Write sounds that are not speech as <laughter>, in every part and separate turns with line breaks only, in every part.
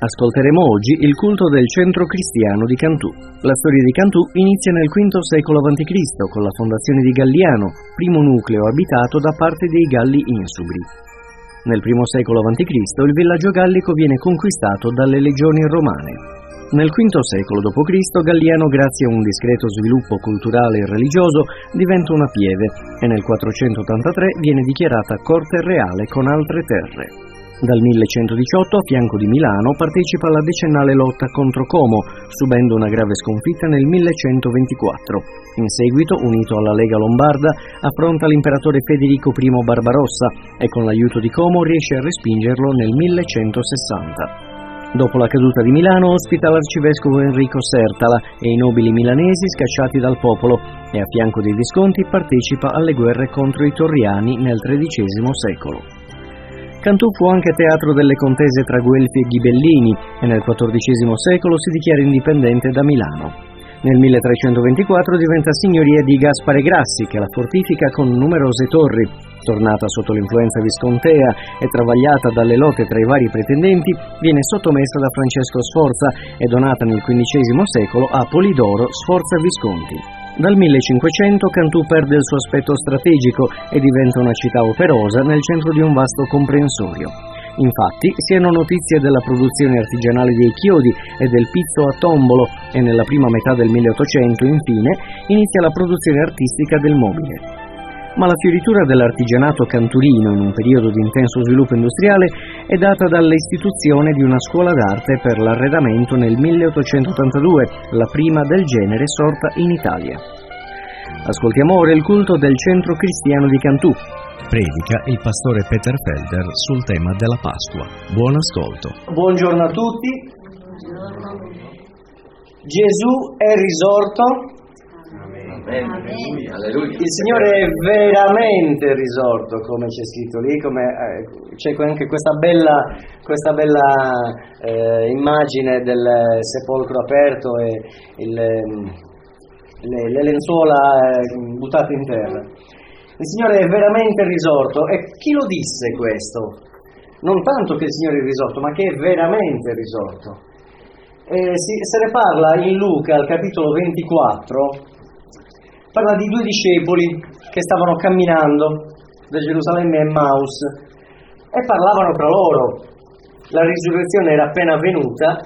Ascolteremo oggi il culto del centro cristiano di Cantù. La storia di Cantù inizia nel V secolo a.C. con la fondazione di Galliano, primo nucleo abitato da parte dei Galli insubri. Nel I secolo a.C. il villaggio gallico viene conquistato dalle legioni romane. Nel V secolo d.C. Galliano, grazie a un discreto sviluppo culturale e religioso, diventa una pieve e nel 483 viene dichiarata corte reale con altre terre. Dal 1118, a fianco di Milano, partecipa alla decennale lotta contro Como, subendo una grave sconfitta nel 1124. In seguito, unito alla Lega Lombarda, affronta l'imperatore Federico I Barbarossa e con l'aiuto di Como riesce a respingerlo nel 1160. Dopo la caduta di Milano ospita l'arcivescovo Enrico Sertala e i nobili milanesi scacciati dal popolo e a fianco dei Visconti partecipa alle guerre contro i Torriani nel XIII secolo. Cantù fu anche teatro delle contese tra Guelfi e Ghibellini e nel XIV secolo si dichiara indipendente da Milano. Nel 1324 diventa signoria di Gaspare Grassi, che la fortifica con numerose torri. Tornata sotto l'influenza viscontea e travagliata dalle lotte tra i vari pretendenti, viene sottomessa da Francesco Sforza e donata nel XV secolo a Polidoro Sforza Visconti. Dal 1500 Cantù perde il suo aspetto strategico e diventa una città operosa nel centro di un vasto comprensorio. Infatti si hanno notizie della produzione artigianale dei chiodi e del pizzo a tombolo e nella prima metà del 1800 infine inizia la produzione artistica del mobile ma la fioritura dell'artigianato canturino in un periodo di intenso sviluppo industriale è data dall'istituzione di una scuola d'arte per l'arredamento nel 1882, la prima del genere sorta in Italia. Ascoltiamo ora il culto del centro cristiano di Cantù.
Predica il pastore Peter Felder sul tema della Pasqua. Buon ascolto.
Buongiorno a tutti. Gesù è risorto il Signore è veramente risorto, come c'è scritto lì, come, eh, c'è anche questa bella, questa bella eh, immagine del sepolcro aperto e il, le, le, lenzuola eh, buttate in terra. Il Signore è veramente risorto e chi lo disse questo? Non tanto che il Signore è risorto, ma che è veramente risorto. Eh, si, se ne parla in Luca al capitolo 24 parla di due discepoli che stavano camminando da Gerusalemme a Emmaus e parlavano tra loro. La risurrezione era appena avvenuta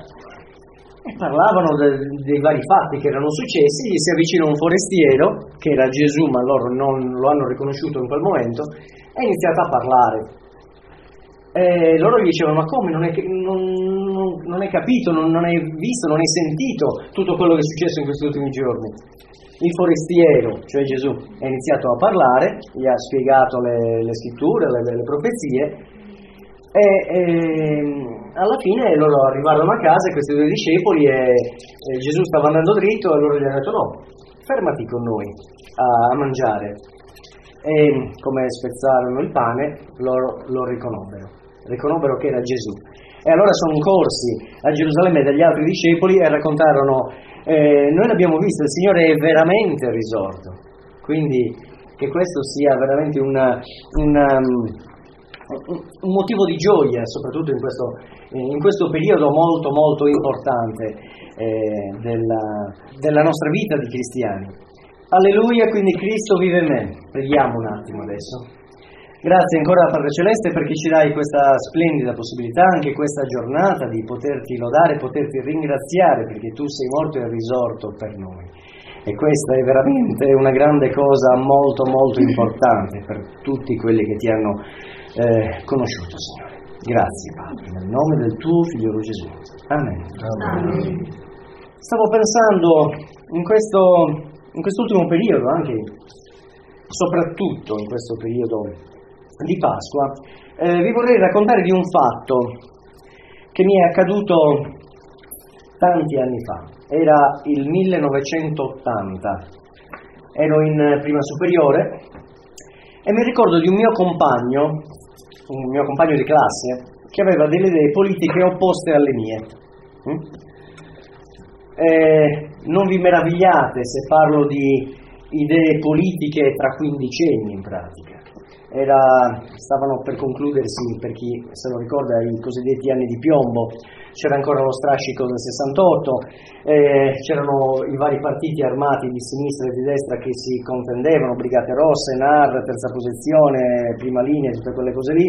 e parlavano de, dei vari fatti che erano successi. Gli si avvicina un forestiero, che era Gesù, ma loro non lo hanno riconosciuto in quel momento, e ha iniziato a parlare. E loro gli dicevano: Ma come? Non hai, non, non hai capito, non, non hai visto, non hai sentito tutto quello che è successo in questi ultimi giorni? Il forestiero, cioè Gesù, ha iniziato a parlare, gli ha spiegato le, le scritture, le, le, profezie e, e, alla fine loro arrivarono a casa, questi due discepoli, e, e, Gesù stava andando dritto e loro gli hanno detto no, fermati con noi a, a mangiare. E come spezzarono il pane, loro lo riconobbero, riconobbero che era Gesù. E allora sono corsi a Gerusalemme dagli altri discepoli e raccontarono eh, noi l'abbiamo visto, il Signore è veramente risorto, quindi che questo sia veramente una, una, un motivo di gioia, soprattutto in questo, in questo periodo molto molto importante eh, della, della nostra vita di cristiani. Alleluia, quindi Cristo vive in me. Preghiamo un attimo adesso. Grazie ancora Padre Celeste perché ci dai questa splendida possibilità, anche questa giornata, di poterti lodare, poterti ringraziare perché tu sei morto e risorto per noi. E questa è veramente una grande cosa molto molto importante per tutti quelli che ti hanno eh, conosciuto, Signore. Grazie Padre, nel nome del tuo Figlio Gesù. Amen. Amen. Stavo pensando in, questo, in quest'ultimo periodo, anche soprattutto in questo periodo di Pasqua, eh, vi vorrei raccontare di un fatto che mi è accaduto tanti anni fa. Era il 1980. Ero in prima superiore E mi ricordo di un mio compagno, un mio compagno di classe, che aveva delle idee politiche opposte alle mie. Mm? Eh, non vi meravigliate se parlo di idee politiche tra quindicenni in pratica. Era, stavano per concludersi, per chi se lo ricorda, i cosiddetti anni di piombo, c'era ancora lo strascico del 68, eh, c'erano i vari partiti armati di sinistra e di destra che si contendevano, Brigate Rosse, NAR, terza posizione, prima linea, tutte quelle cose lì.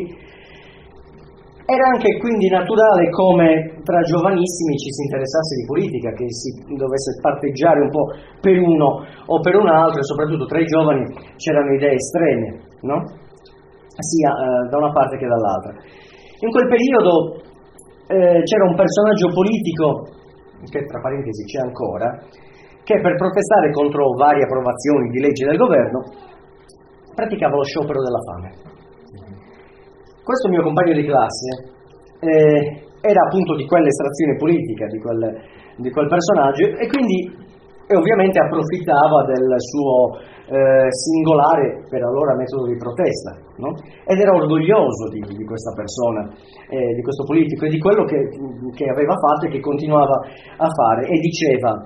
Era anche quindi naturale come tra giovanissimi ci si interessasse di politica, che si dovesse parteggiare un po' per uno o per un altro, e soprattutto tra i giovani c'erano idee estreme, no? Sia eh, da una parte che dall'altra. In quel periodo eh, c'era un personaggio politico, che tra parentesi c'è ancora, che per protestare contro varie approvazioni di legge del governo praticava lo sciopero della fame. Questo mio compagno di classe eh, era appunto di quell'estrazione politica, di quel, di quel personaggio, e quindi e ovviamente approfittava del suo eh, singolare per allora metodo di protesta no? ed era orgoglioso di, di questa persona, eh, di questo politico e di quello che, che aveva fatto e che continuava a fare e diceva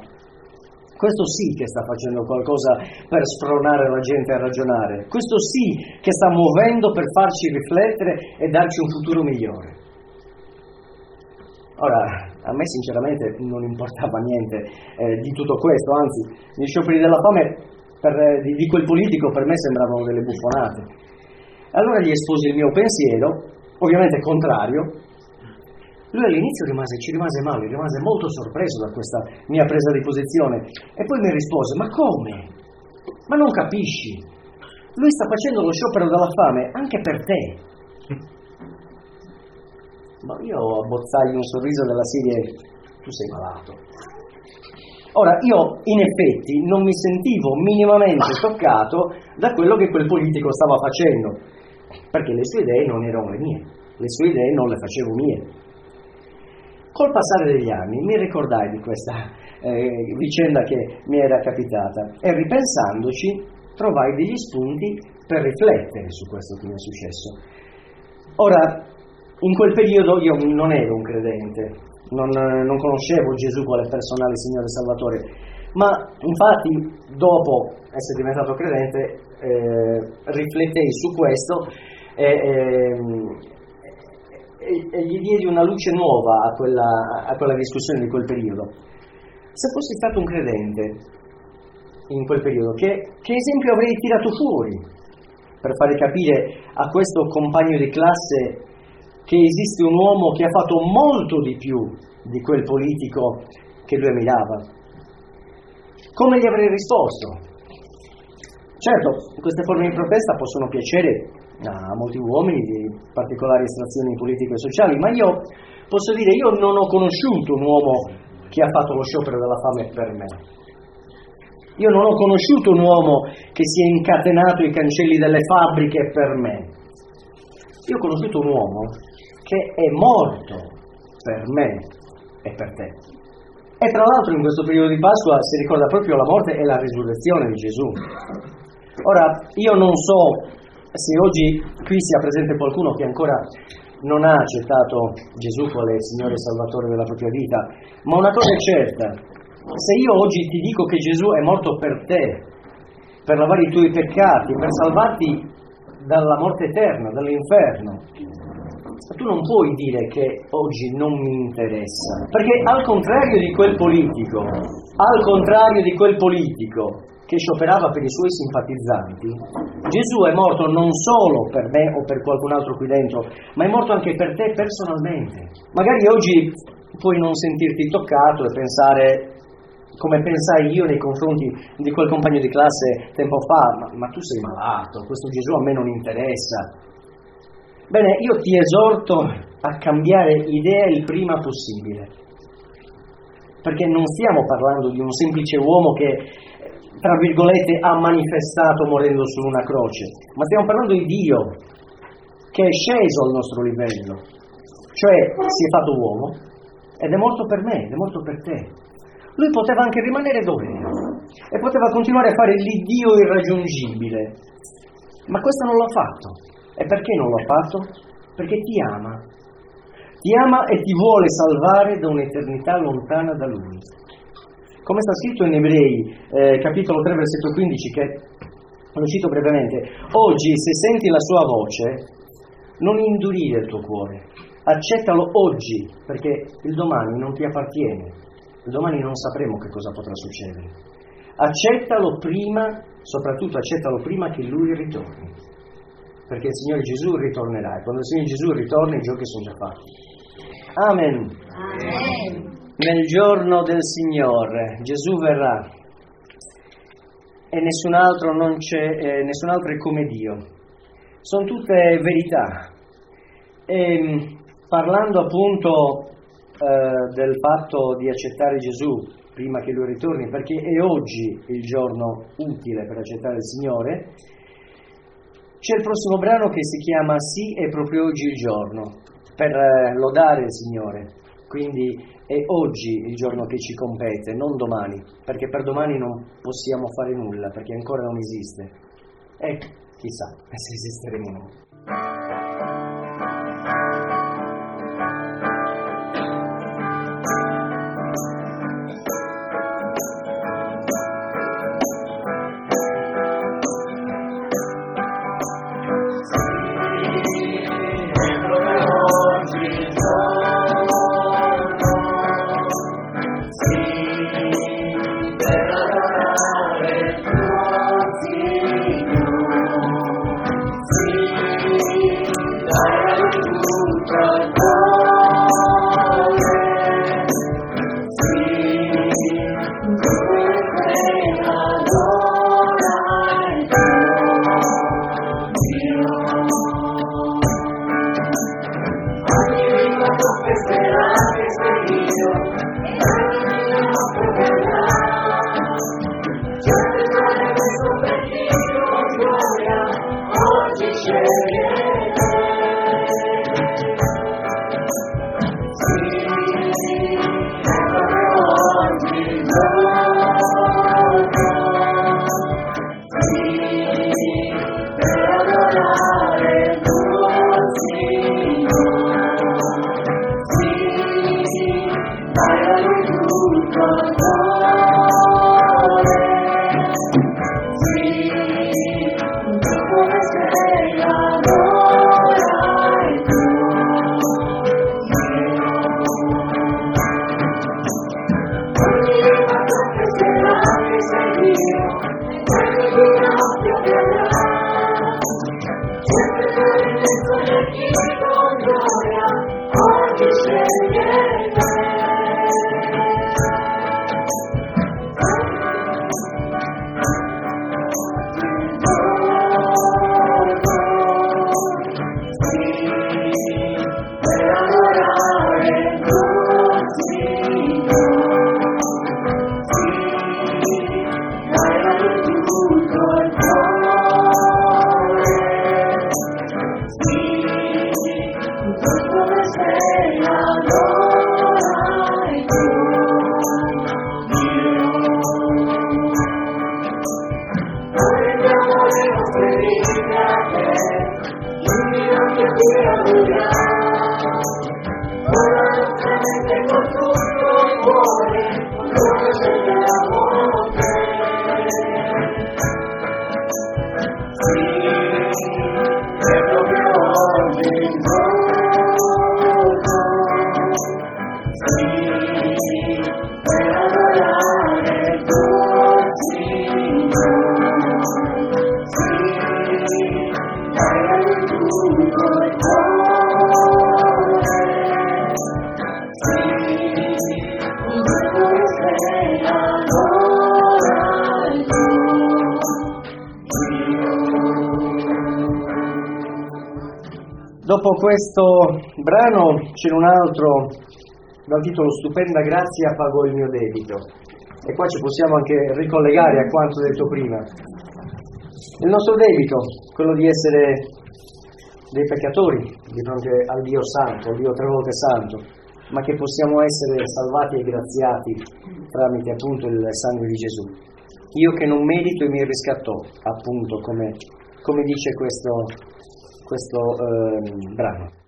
questo sì che sta facendo qualcosa per spronare la gente a ragionare, questo sì che sta muovendo per farci riflettere e darci un futuro migliore. Ora, a me sinceramente non importava niente eh, di tutto questo, anzi, gli scioperi della fame per, eh, di, di, quel politico per me sembravano delle buffonate. Allora gli esposi il mio pensiero, ovviamente contrario. Lui all'inizio rimase, ci rimase male, rimase molto sorpreso da questa mia presa di posizione e poi mi rispose, ma come? Ma non capisci? Lui sta facendo lo sciopero della fame anche per te. Ma io abbozzai un sorriso della serie, tu sei malato. Ora, io in effetti non mi sentivo minimamente toccato da quello che quel politico stava facendo, perché le sue idee non erano le mie, le sue idee non le facevo mie. Col passare degli anni mi ricordai di questa eh, vicenda che mi era capitata e ripensandoci trovai degli spunti per riflettere su questo che mi è successo. Ora, in quel periodo io non ero un credente, non, non conoscevo Gesù quale personale Signore e Salvatore, ma infatti dopo essere diventato credente eh, riflettei su questo e, e, e, gli diedi una luce nuova a quella, a quella discussione di quel periodo. Se fossi stato un credente in quel periodo, che, che esempio avrei tirato fuori per fare capire a questo compagno di classe che esiste un uomo che ha fatto molto di più di quel politico che lui ammirava. Come gli avrei risposto? Certo, queste forme di protesta possono piacere a molti uomini di particolari estrazioni politiche e sociali, ma io posso dire, io non ho conosciuto un uomo che ha fatto lo sciopero della fame per me. Io non ho conosciuto un uomo che si è incatenato ai cancelli delle fabbriche per me. Io ho conosciuto un uomo che è morto per me e per te. E tra l'altro in questo periodo di Pasqua si ricorda proprio la morte e la risurrezione di Gesù. Ora, io non so se oggi qui sia presente qualcuno che ancora non ha accettato Gesù quale Signore e Salvatore della propria vita, ma una cosa è certa, se io oggi ti dico che Gesù è morto per te, per lavare i tuoi peccati, per salvarti dalla morte eterna, dall'inferno, tu non puoi dire che oggi non mi interessa, perché al contrario di quel politico, al contrario di quel politico che scioperava per i suoi simpatizzanti, Gesù è morto non solo per me o per qualcun altro qui dentro, ma è morto anche per te personalmente. Magari oggi puoi non sentirti toccato e pensare come pensai io nei confronti di quel compagno di classe tempo fa, ma, ma tu sei malato, questo Gesù a me non interessa, Bene, io ti esorto a cambiare idea il prima possibile, perché non stiamo parlando di un semplice uomo che, tra virgolette, ha manifestato morendo su una croce, ma stiamo parlando di Dio che è sceso al nostro livello, cioè si è fatto uomo ed è morto per me, ed è morto per te. Lui poteva anche rimanere dove era e poteva continuare a fare l'Iddio irraggiungibile, Ma questo non l'ha fatto. E perché non l'ha fatto? Perché ti ama. Ti ama e ti vuole salvare da un'eternità lontana da Lui. Come sta scritto in Ebrei, eh, capitolo 3, versetto 15, che lo cito brevemente, oggi se senti la sua voce, non indurire il tuo cuore, accettalo oggi, perché il domani non ti appartiene, il domani non sapremo che cosa potrà succedere. Accettalo prima, soprattutto accettalo prima che Lui ritorni, perché il Signore Gesù ritornerà e quando il Signore Gesù ritorna i giochi sono già fatti. Amen. Amen. Nel giorno del Signore Gesù verrà e nessun altro, non c'è, eh, nessun altro è come Dio. Sono tutte verità. E, parlando appunto eh, del fatto di accettare Gesù prima che lui ritorni, perché è oggi il giorno utile per accettare il Signore, c'è il prossimo brano che si chiama Sì, è proprio oggi il giorno, per eh, lodare il Signore. Quindi è oggi il giorno che ci compete, non domani, perché per domani non possiamo fare nulla, perché ancora non esiste. E chissà <laughs> se esisteremo noi. Dopo questo brano c'è un altro dal titolo Stupenda grazia pagò il mio debito. E qua ci possiamo anche ricollegare a quanto detto prima. Il nostro debito, quello di essere dei peccatori di fronte al Dio Santo, al Dio tre volte Santo, ma che possiamo essere salvati e graziati tramite appunto il sangue di Gesù. Io che non merito e mi riscattò, appunto come come dice questo, questo eh, brano.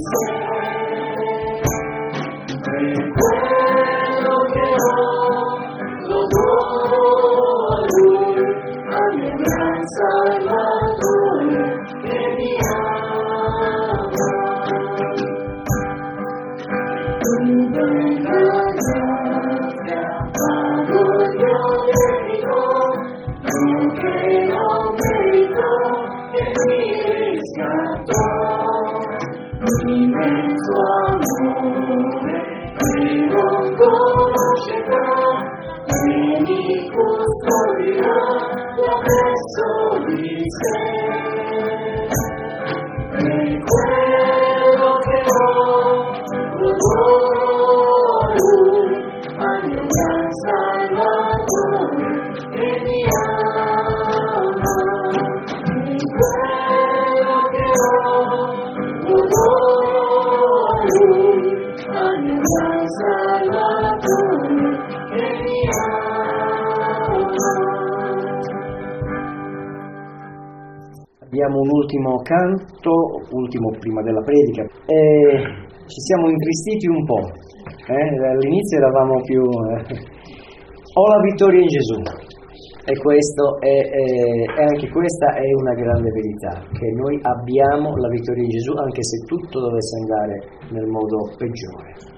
so canto, ultimo prima della predica, e ci siamo intristiti un po'. Eh? All'inizio eravamo più... Eh. Ho la vittoria in Gesù. E, è, è, anche questa è una grande verità, che noi abbiamo la vittoria in Gesù anche se tutto dovesse andare nel modo peggiore.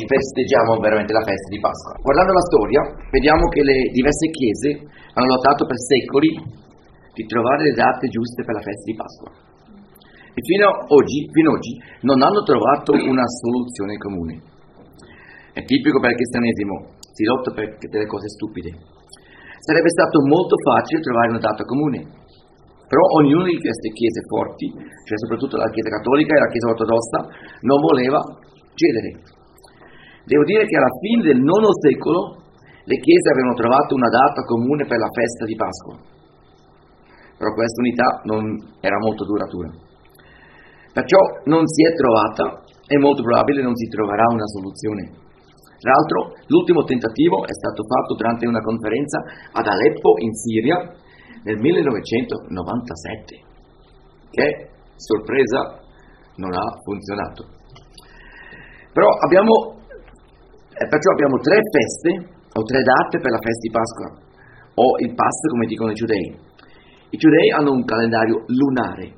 oggi festeggiamo veramente la festa di Pasqua. Guardando la storia, vediamo che le diverse chiese hanno lottato per secoli di trovare le date giuste per la festa di Pasqua. E fino ad oggi, fino oggi non hanno trovato una soluzione comune. È tipico per il cristianesimo, si lotta per delle cose stupide. Sarebbe stato molto facile trovare una data comune, però ognuna di queste chiese forti, cioè soprattutto la Chiesa Cattolica e la Chiesa Ortodossa, non voleva cedere. Devo dire che alla fine del IX secolo le chiese avevano trovato una data comune per la festa di Pasqua, però questa unità non era molto duratura. Perciò non si è trovata e molto probabile non si troverà una soluzione. Tra l'altro l'ultimo tentativo è stato fatto durante una conferenza ad Aleppo in Siria nel 1997, che sorpresa non ha funzionato. Però abbiamo e perciò abbiamo tre feste o tre date per la festa di Pasqua, o il Pasqua come dicono i giudei. I giudei hanno un calendario lunare,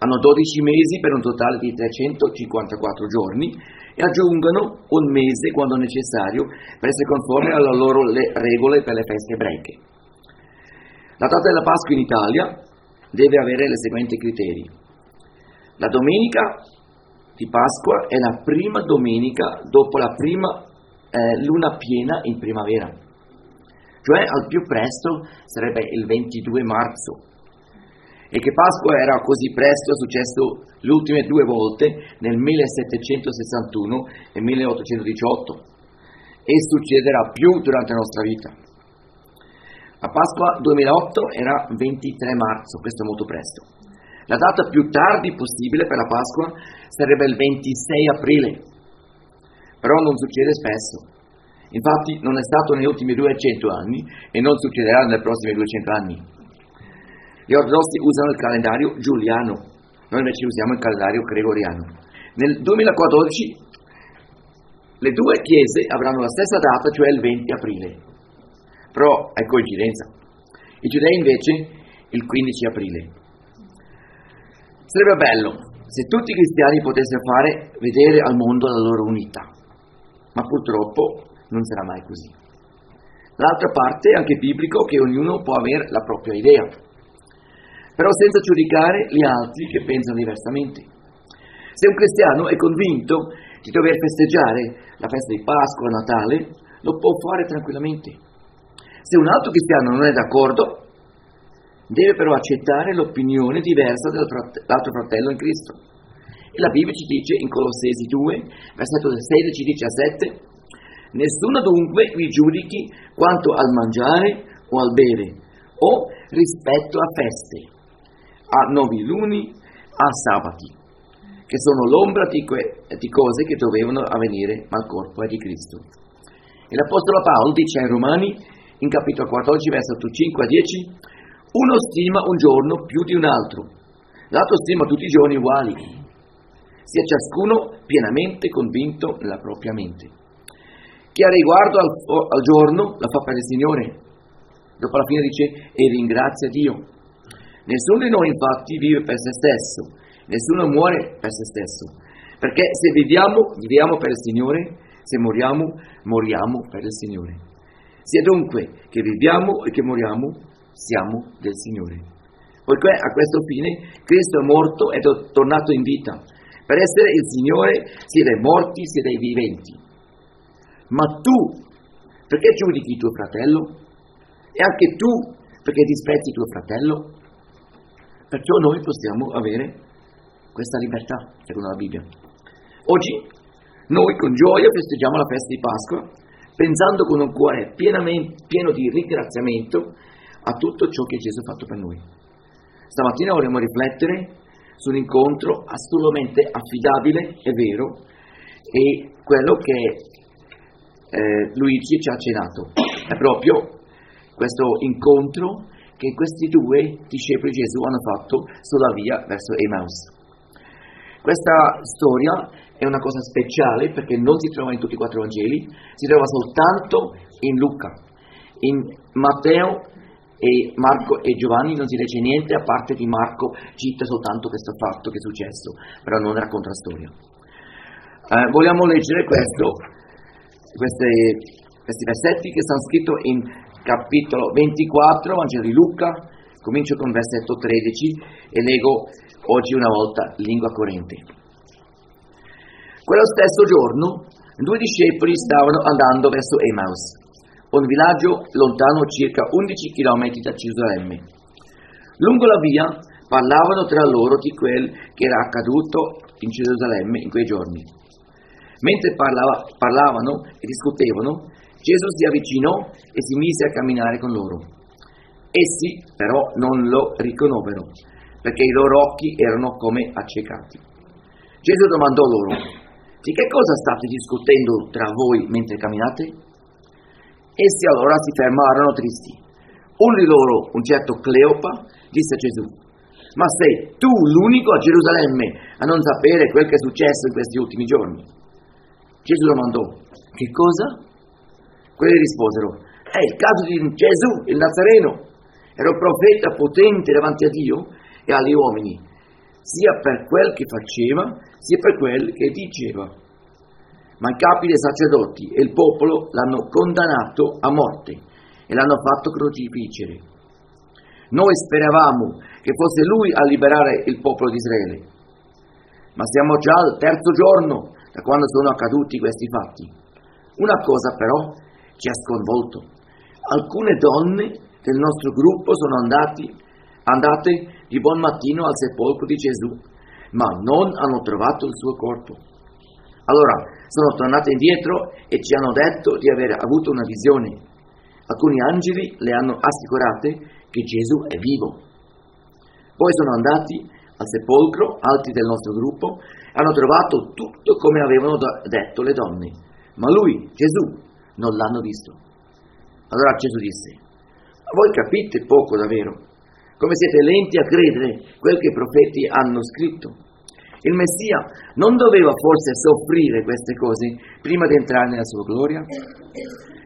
hanno 12 mesi per un totale di 354 giorni e aggiungono un mese quando necessario per essere conformi alle loro regole per le feste ebraiche. La data della Pasqua in Italia deve avere le seguenti criteri. La domenica di Pasqua è la prima domenica dopo la prima eh, luna piena in primavera, cioè al più presto sarebbe il 22 marzo. E che Pasqua era così presto è successo le ultime due volte nel 1761 e 1818 e succederà più durante la nostra vita. La Pasqua 2008 era 23 marzo, questo è molto presto. La data più tardi possibile per la Pasqua sarebbe il 26 aprile, però non succede spesso. Infatti non è stato negli ultimi 200 anni e non succederà nei prossimi 200 anni. Gli ortodossi usano il calendario giuliano, noi invece usiamo il calendario gregoriano. Nel 2014 le due chiese avranno la stessa data, cioè il 20 aprile, però è coincidenza. I giudei invece il 15 aprile. Sarebbe bello se tutti i cristiani potessero fare vedere al mondo la loro unità ma purtroppo non sarà mai così. L'altra parte è anche biblico che ognuno può avere la propria idea, però senza giudicare gli altri che pensano diversamente. Se un cristiano è convinto di dover festeggiare la festa di Pasqua o Natale, lo può fare tranquillamente. Se un altro cristiano non è d'accordo, deve però accettare l'opinione diversa dell'altro fratello in Cristo. La Bibbia ci dice in Colossesi 2, versetto 16-17, nessuno dunque vi giudichi quanto al mangiare o al bere, o rispetto a feste, a nuovi luni, a sabati, che sono l'ombra di, que- di cose che dovevano avvenire, ma il corpo è di Cristo. E l'Apostolo Paolo dice ai Romani, in capitolo 14, versetto 5 a 10, uno stima un giorno più di un altro, l'altro stima tutti i giorni uguali sia ciascuno pienamente convinto nella propria mente. Chi ha riguardo al, al giorno la fa per il Signore. Dopo la fine dice e ringrazia Dio. Nessuno di noi infatti vive per se stesso, nessuno muore per se stesso, perché se viviamo, viviamo per il Signore, se moriamo, moriamo per il Signore. Sia dunque che viviamo e che moriamo, siamo del Signore. Poiché a questo fine Cristo è morto ed è tornato in vita per essere il Signore sia dei morti sia dei viventi. Ma tu, perché giudichi tuo fratello? E anche tu, perché disprezzi tuo fratello? Perciò noi possiamo avere questa libertà, secondo la Bibbia. Oggi noi con gioia festeggiamo la festa di Pasqua, pensando con un cuore pieno di ringraziamento a tutto ciò che Gesù ha fatto per noi. Stamattina vorremmo riflettere su un incontro assolutamente affidabile e vero e quello che eh, Luigi ci ha accennato è proprio questo incontro che questi due discepoli di Gesù hanno fatto sulla via verso Emmaus. Questa storia è una cosa speciale perché non si trova in tutti i quattro Vangeli, si trova soltanto in Luca. In Matteo e Marco e Giovanni non si legge niente a parte di Marco cita soltanto questo fatto che è successo, però non racconta storia. Eh, vogliamo leggere questo, queste, questi versetti che sono scritti in capitolo 24, Vangelo di Luca, comincio con versetto 13 e leggo oggi una volta lingua corrente. Quello stesso giorno due discepoli stavano andando verso Emmaus, un villaggio lontano circa 11 km da Gerusalemme. Lungo la via parlavano tra loro di quel che era accaduto in Gerusalemme in quei giorni. Mentre parlava, parlavano e discutevano, Gesù si avvicinò e si mise a camminare con loro. Essi però non lo riconobbero, perché i loro occhi erano come accecati. Gesù domandò loro, di che cosa state discutendo tra voi mentre camminate? Essi allora si fermarono tristi. Uno di loro, un certo Cleopa, disse a Gesù, ma sei tu l'unico a Gerusalemme a non sapere quel che è successo in questi ultimi giorni? Gesù domandò, che cosa? Quelli risposero, è il caso di Gesù, il Nazareno. Era un profeta potente davanti a Dio e agli uomini, sia per quel che faceva, sia per quel che diceva. Ma i capi dei sacerdoti e il popolo l'hanno condannato a morte e l'hanno fatto crocifiggere. Noi speravamo che fosse lui a liberare il popolo di Israele, ma siamo già al terzo giorno da quando sono accaduti questi fatti. Una cosa però ci ha sconvolto. Alcune donne del nostro gruppo sono andati, andate di buon mattino al sepolcro di Gesù, ma non hanno trovato il suo corpo. Allora sono tornate indietro e ci hanno detto di aver avuto una visione. Alcuni angeli le hanno assicurate che Gesù è vivo. Poi sono andati al sepolcro, altri del nostro gruppo, e hanno trovato tutto come avevano detto le donne. Ma lui, Gesù, non l'hanno visto. Allora Gesù disse, voi capite poco davvero, come siete lenti a credere quel che i profeti hanno scritto. Il Messia non doveva forse soffrire queste cose prima di entrare nella sua gloria?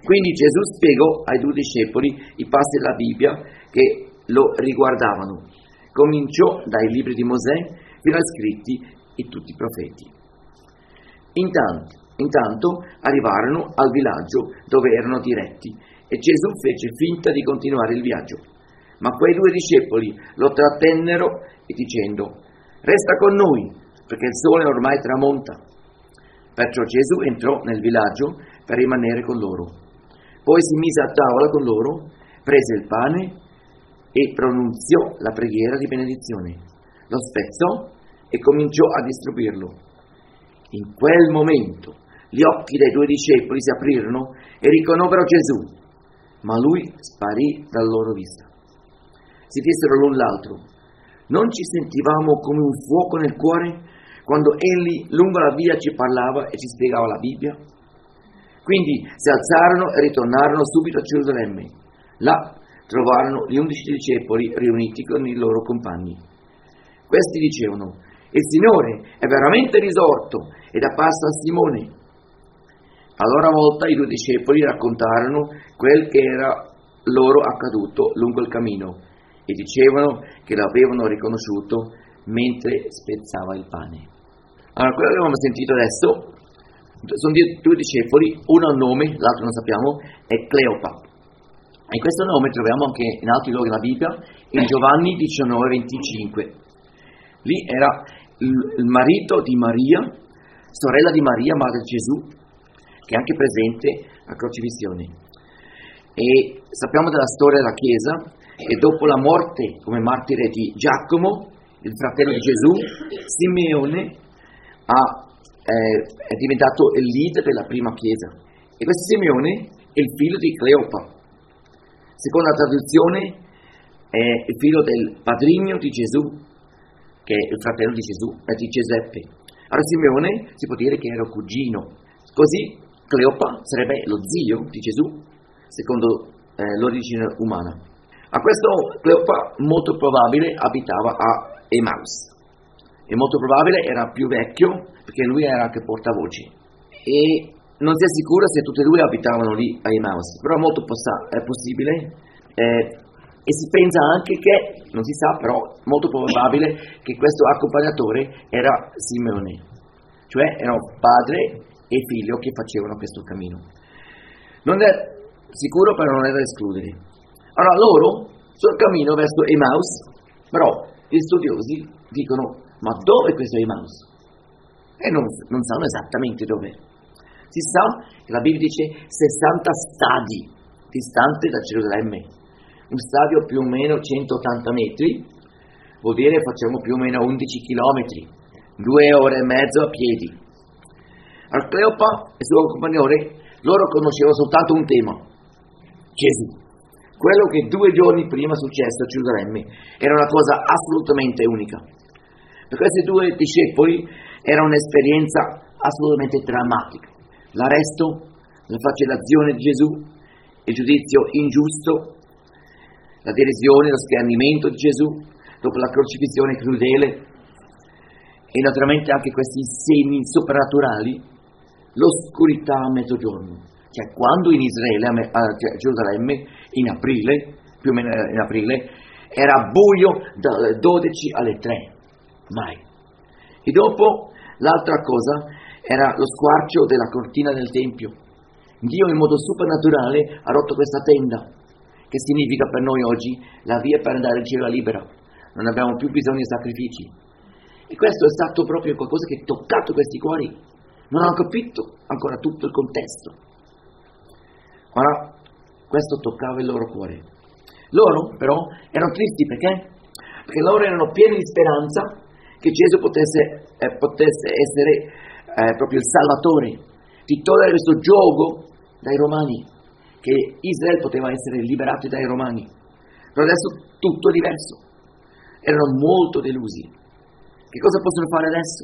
Quindi Gesù spiegò ai due discepoli i passi della Bibbia che lo riguardavano. Cominciò dai libri di Mosè fino ai scritti di tutti i profeti. Intanto, Intanto arrivarono al villaggio dove erano diretti e Gesù fece finta di continuare il viaggio. Ma quei due discepoli lo trattennero e dicendo, resta con noi, perché il sole ormai tramonta. Perciò Gesù entrò nel villaggio per rimanere con loro. Poi si mise a tavola con loro, prese il pane e pronunziò la preghiera di benedizione. Lo spezzò e cominciò a distribuirlo. In quel momento gli occhi dei due discepoli si aprirono e riconobbero Gesù, ma lui sparì dalla loro vista. Si dissero l'un l'altro, non ci sentivamo come un fuoco nel cuore quando egli lungo la via ci parlava e ci spiegava la Bibbia? Quindi si alzarono e ritornarono subito a Gerusalemme. Là trovarono gli undici discepoli riuniti con i loro compagni. Questi dicevano, il Signore è veramente risorto ed apparso a Simone. A loro volta i due discepoli raccontarono quel che era loro accaduto lungo il cammino e dicevano che l'avevano riconosciuto mentre spezzava il pane. Allora, quello che abbiamo sentito adesso sono due discepoli, uno ha un nome, l'altro non sappiamo, è Cleopa. E questo nome troviamo anche in altri luoghi della Bibbia, in Giovanni 19:25. Lì era il marito di Maria, sorella di Maria, madre di Gesù, che è anche presente a crocifissione. E sappiamo della storia della Chiesa che dopo la morte come martire di Giacomo, il fratello di Gesù, Simeone ha, eh, è diventato il leader della prima Chiesa. E questo Simeone è il figlio di Cleopa. Secondo la traduzione, è il figlio del padrigno di Gesù, che è il fratello di Gesù, eh, di Giuseppe. Allora Simeone si può dire che era cugino. Così Cleopa sarebbe lo zio di Gesù, secondo eh, l'origine umana. A questo Cleopa molto probabile abitava a Emaus. E molto probabile era più vecchio perché lui era anche portavoce. E non si è sicuro se tutti e due abitavano lì a Emaus, però è molto possa- è possibile. Eh, e si pensa anche che, non si sa però, molto probabile che questo accompagnatore era Simeone, cioè erano padre e figlio che facevano questo cammino. Non è sicuro, però non è da escludere. Allora loro, sul cammino verso Emaus, però gli studiosi dicono, ma dove è questo Emaus? E non, non sanno esattamente dove. Si sa che la Bibbia dice 60 stadi distanti da Gerusalemme. Un stadio più o meno 180 metri, vuol dire facciamo più o meno 11 chilometri, due ore e mezzo a piedi. Al e il suo compagnone, loro conoscevano soltanto un tema, Gesù. Quello che due giorni prima successo a Gerusalemme era una cosa assolutamente unica. Per questi due discepoli era un'esperienza assolutamente drammatica. L'arresto, la flagellazione di Gesù, il giudizio ingiusto, la derisione, lo schernimento di Gesù, dopo la crocifissione crudele e naturalmente anche questi semi soprannaturali, l'oscurità a mezzogiorno. Cioè quando in Israele, a Gerusalemme, in aprile, più o meno in aprile, era buio dalle 12 alle 3, mai. E dopo l'altra cosa era lo squarcio della cortina del Tempio. Dio in modo supernatural ha rotto questa tenda, che significa per noi oggi la via per andare in cielo libera. Non abbiamo più bisogno di sacrifici. E questo è stato proprio qualcosa che ha toccato questi cuori. Non hanno capito ancora tutto il contesto. Ora, questo toccava il loro cuore. Loro però erano tristi perché? Perché loro erano pieni di speranza che Gesù potesse, eh, potesse essere eh, proprio il Salvatore, di togliere questo gioco dai Romani, che Israele poteva essere liberato dai Romani. Però adesso tutto è diverso. Erano molto delusi. Che cosa possono fare adesso?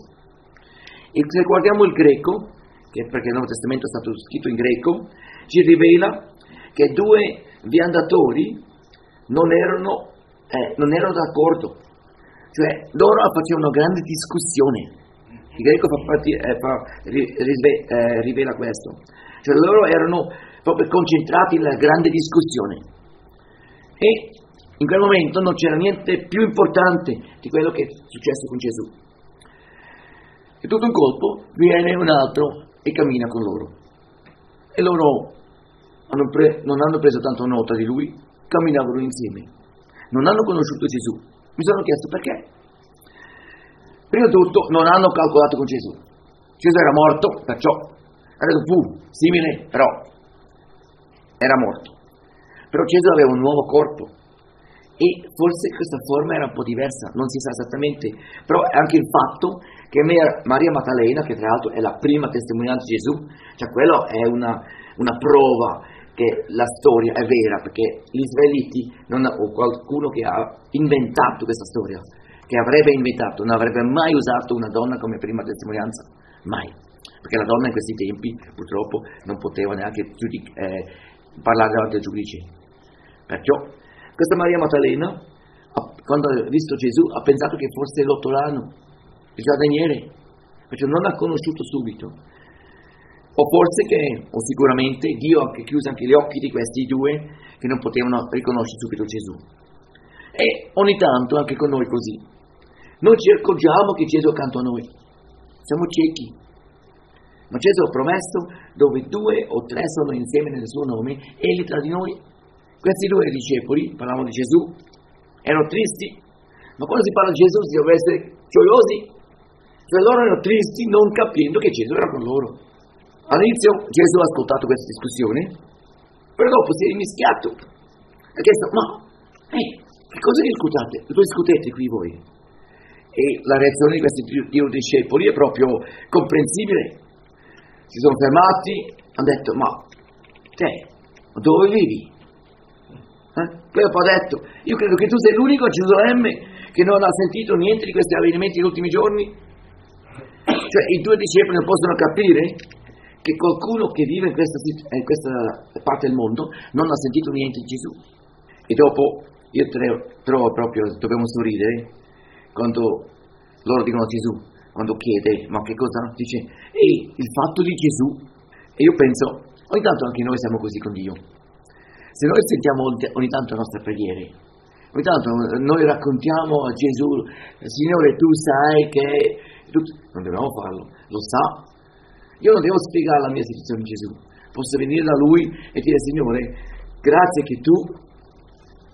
E se guardiamo il greco, che perché il Nuovo Testamento è stato scritto in greco, ci rivela che due viandatori non erano, eh, non erano d'accordo. Cioè loro facevano una grande discussione. Il greco fa partire, eh, fa, eh, rivela questo. Cioè loro erano proprio concentrati nella grande discussione. E in quel momento non c'era niente più importante di quello che è successo con Gesù. E tutto un colpo viene un altro e cammina con loro. E loro hanno pre- non hanno preso tanto nota di lui, camminavano insieme. Non hanno conosciuto Gesù. Mi sono chiesto perché. Prima di tutto non hanno calcolato con Gesù. Gesù era morto, perciò era fu simile, però era morto. Però Gesù aveva un nuovo corpo e forse questa forma era un po' diversa, non si sa esattamente, però anche il fatto che Maria Maddalena, che tra l'altro è la prima testimonianza di Gesù, cioè quello è una, una prova che la storia è vera, perché gli israeliti non, o qualcuno che ha inventato questa storia, che avrebbe inventato, non avrebbe mai usato una donna come prima testimonianza, mai, perché la donna in questi tempi purtroppo non poteva neanche giudic- eh, parlare davanti al giudice. Perciò questa Maria Maddalena, quando ha visto Gesù, ha pensato che fosse l'ottolano, il giardiniere, perciò non ha conosciuto subito. O forse che, o sicuramente, Dio ha chiuso anche gli occhi di questi due che non potevano riconoscere subito Gesù. E ogni tanto anche con noi così. Noi ci accorgiamo che Gesù è accanto a noi. Siamo ciechi. Ma Gesù ha promesso, dove due o tre sono insieme nel suo nome, Egli tra di noi. Questi due discepoli, parlavamo di Gesù, erano tristi, ma quando si parla di Gesù si deve essere gioiosi. Cioè loro erano tristi non capendo che Gesù era con loro. All'inizio Gesù ha ascoltato questa discussione, però dopo si è mischiato. Ha chiesto, ma ehi, che cosa discutate? discutete qui voi? E la reazione di questi due discepoli è proprio comprensibile. Si sono fermati, hanno detto, ma te, dove vivi? Eh? Ha detto, io credo che tu sei l'unico a Gerusalemme che non ha sentito niente di questi avvenimenti negli ultimi giorni. Cioè i due discepoli possono capire che qualcuno che vive in questa, in questa parte del mondo non ha sentito niente di Gesù. E dopo io trovo proprio, dobbiamo sorridere quando loro dicono a Gesù, quando chiede, ma che cosa? Dice, ehi, il fatto di Gesù. E io penso, ogni tanto anche noi siamo così con Dio se noi sentiamo ogni tanto le nostre preghiere, ogni tanto noi raccontiamo a Gesù, Signore tu sai che... Non dobbiamo farlo, lo sa. Io non devo spiegare la mia situazione a Gesù. Posso venire da Lui e dire Signore, grazie che tu...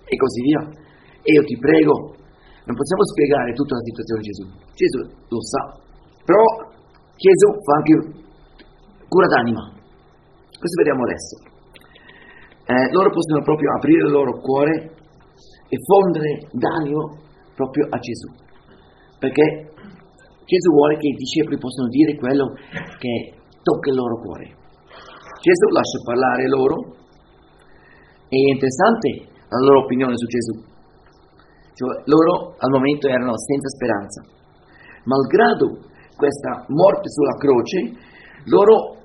E così via. E io ti prego, non possiamo spiegare tutta la situazione a Gesù. Gesù lo sa. Però Gesù fa anche cura d'anima. Questo vediamo adesso eh, loro possono proprio aprire il loro cuore e fondere d'animo proprio a Gesù. Perché Gesù vuole che i discepoli possano dire quello che tocca il loro cuore. Gesù lascia parlare loro è interessante la loro opinione su Gesù. Cioè, loro al momento erano senza speranza. Malgrado questa morte sulla croce, loro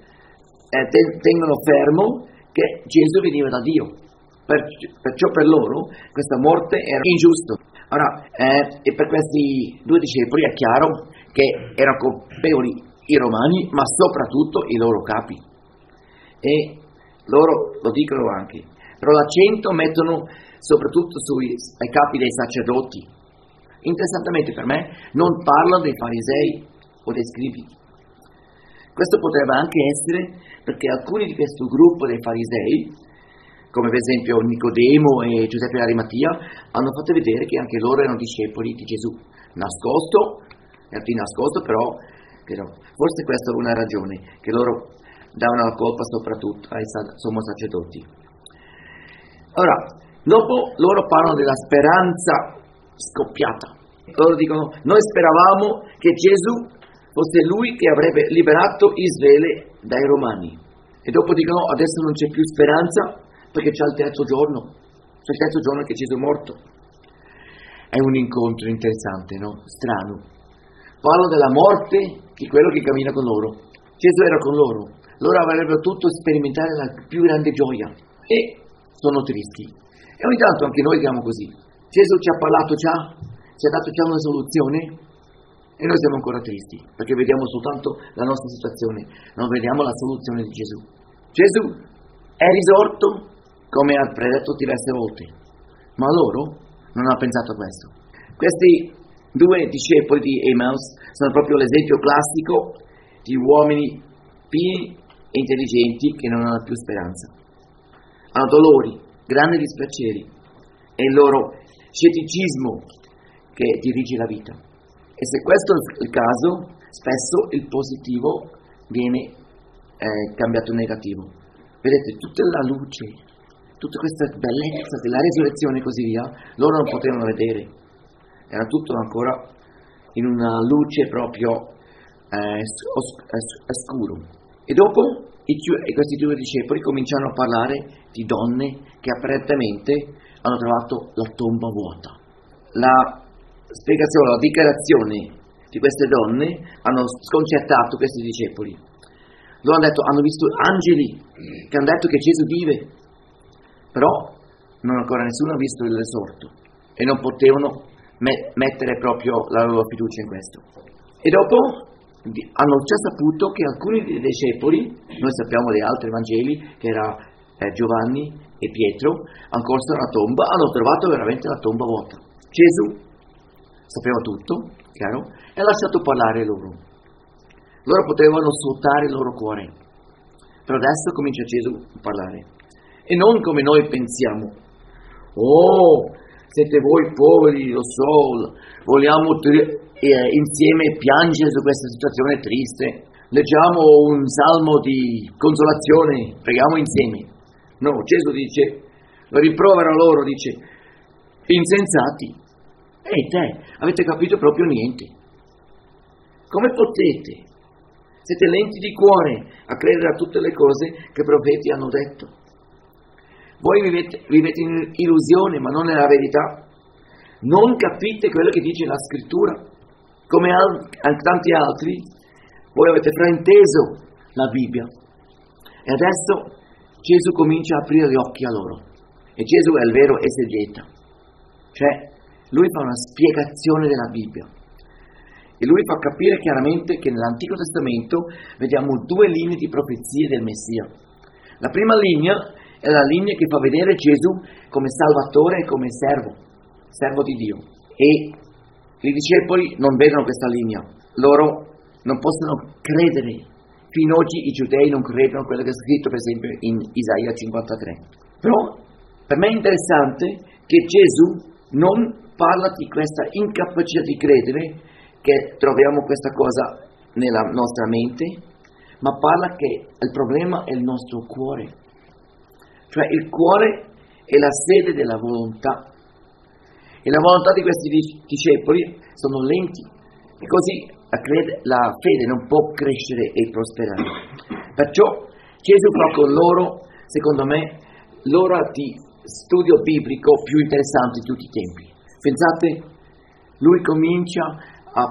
eh, tengono fermo che Gesù veniva da Dio. perciò per loro questa morte era ingiusta. Ora, eh, e per questi due discepoli è chiaro che erano colpevoli i romani, ma soprattutto i loro capi. E loro lo dicono anche. Però l'accento mettono soprattutto sui capi dei sacerdoti. Interessantemente per me non parlano dei farisei o dei scribi. Questo potrebbe anche essere perché alcuni di questo gruppo dei farisei, come per esempio Nicodemo e Giuseppe Arimatia, hanno fatto vedere che anche loro erano discepoli di Gesù, nascosto, di nascosto però, però forse questa è una ragione, che loro davano la colpa soprattutto ai sommo sacerdoti. Ora, dopo loro parlano della speranza scoppiata. Loro dicono, noi speravamo che Gesù fosse lui che avrebbe liberato Israele dai Romani. E dopo dicono adesso non c'è più speranza perché c'è il terzo giorno, c'è il terzo giorno che Gesù è morto. È un incontro interessante, no? Strano. Parlo della morte di quello che cammina con loro. Gesù era con loro, loro avrebbero potuto sperimentare la più grande gioia e sono tristi. E ogni tanto anche noi diamo così. Gesù ci ha parlato già, ci ha dato già una soluzione, e noi siamo ancora tristi, perché vediamo soltanto la nostra situazione, non vediamo la soluzione di Gesù. Gesù è risorto come ha predetto diverse volte, ma loro non hanno pensato a questo. Questi due discepoli di Emmaus sono proprio l'esempio classico di uomini pieni e intelligenti che non hanno più speranza. Hanno dolori, grandi dispiaceri e il loro scetticismo che dirige la vita. E se questo è il caso, spesso il positivo viene eh, cambiato in negativo. Vedete, tutta la luce, tutta questa bellezza della risurrezione e così via, loro non potevano vedere. Era tutto ancora in una luce proprio eh, scuro. E dopo i, questi due discepoli cominciano a parlare di donne che apparentemente hanno trovato la tomba vuota. La spiegazione, la dichiarazione di queste donne hanno sconcertato questi discepoli. Loro hanno detto, hanno visto angeli che hanno detto che Gesù vive, però non ancora nessuno ha visto il risorto e non potevano me- mettere proprio la loro fiducia in questo. E dopo hanno già saputo che alcuni dei discepoli, noi sappiamo degli altri Vangeli, che era eh, Giovanni e Pietro, hanno corso alla tomba, hanno trovato veramente la tomba vuota. Gesù sapeva tutto, chiaro, e ha lasciato parlare loro. Loro potevano svuotare il loro cuore, però adesso comincia Gesù a parlare. E non come noi pensiamo, oh, siete voi poveri, lo so, vogliamo eh, insieme piangere su questa situazione triste, leggiamo un salmo di consolazione, preghiamo insieme. No, Gesù dice, lo rimprovera loro, dice, insensati, e te, avete capito proprio niente. Come potete? Siete lenti di cuore a credere a tutte le cose che i profeti hanno detto. Voi vivete, vivete in illusione, ma non nella verità. Non capite quello che dice la scrittura. Come al, tanti altri, voi avete frainteso la Bibbia. E adesso Gesù comincia a aprire gli occhi a loro. E Gesù è il vero esegeta. Cioè, lui fa una spiegazione della Bibbia. E lui fa capire chiaramente che nell'Antico Testamento vediamo due linee di profezie del Messia. La prima linea è la linea che fa vedere Gesù come Salvatore e come servo, servo di Dio. E i discepoli non vedono questa linea, loro non possono credere. Fino ad oggi i giudei non credono a quello che è scritto per esempio in Isaia 53. Però per me è interessante che Gesù non parla di questa incapacità di credere, che troviamo questa cosa nella nostra mente, ma parla che il problema è il nostro cuore. Cioè il cuore è la sede della volontà. E la volontà di questi discepoli sono lenti. E così la, fede non può crescere e prosperare. Perciò Gesù fa con loro, secondo me, l'ora di studio biblico più interessante di tutti i tempi. Pensate, lui comincia a,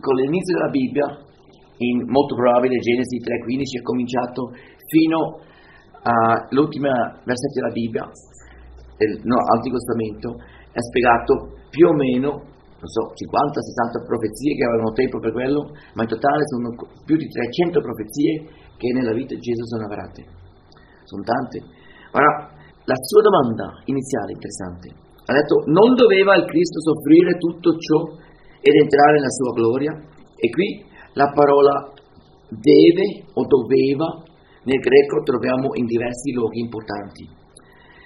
con l'inizio della Bibbia, in molto probabile Genesi 3.15 ha cominciato fino a all'ultimo versetto della Bibbia, del no, Antico Testamento, è spiegato più o meno, non so, 50-60 profezie che avevano tempo per quello, ma in totale sono più di 300 profezie che nella vita di Gesù sono avverate. Sono tante. Ora, la sua domanda iniziale è interessante. Ha detto, non doveva il Cristo soffrire tutto ciò ed entrare nella sua gloria? E qui la parola deve o doveva nel greco troviamo in diversi luoghi importanti.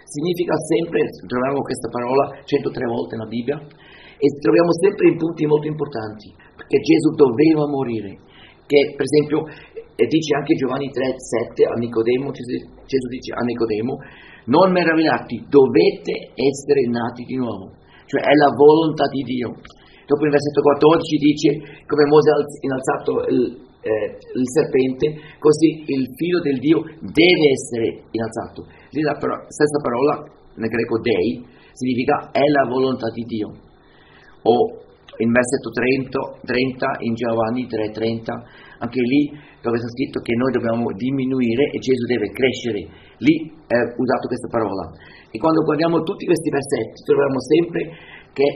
Significa sempre, troviamo questa parola 103 volte nella Bibbia, e troviamo sempre in punti molto importanti, perché Gesù doveva morire, che per esempio e dice anche Giovanni 3, 7 a Nicodemo, Gesù dice a Nicodemo, non meravigliati, dovete essere nati di nuovo, cioè è la volontà di Dio. Dopo il versetto 14 dice come Mosè ha innalzato il, eh, il serpente, così il figlio del Dio deve essere innalzato. Lì la pro- stessa parola, nel greco dei, significa è la volontà di Dio. O in versetto 30, 30 in Giovanni 3:30, anche lì dove sta scritto che noi dobbiamo diminuire e Gesù deve crescere, lì è usato questa parola. E quando guardiamo tutti questi versetti troviamo sempre che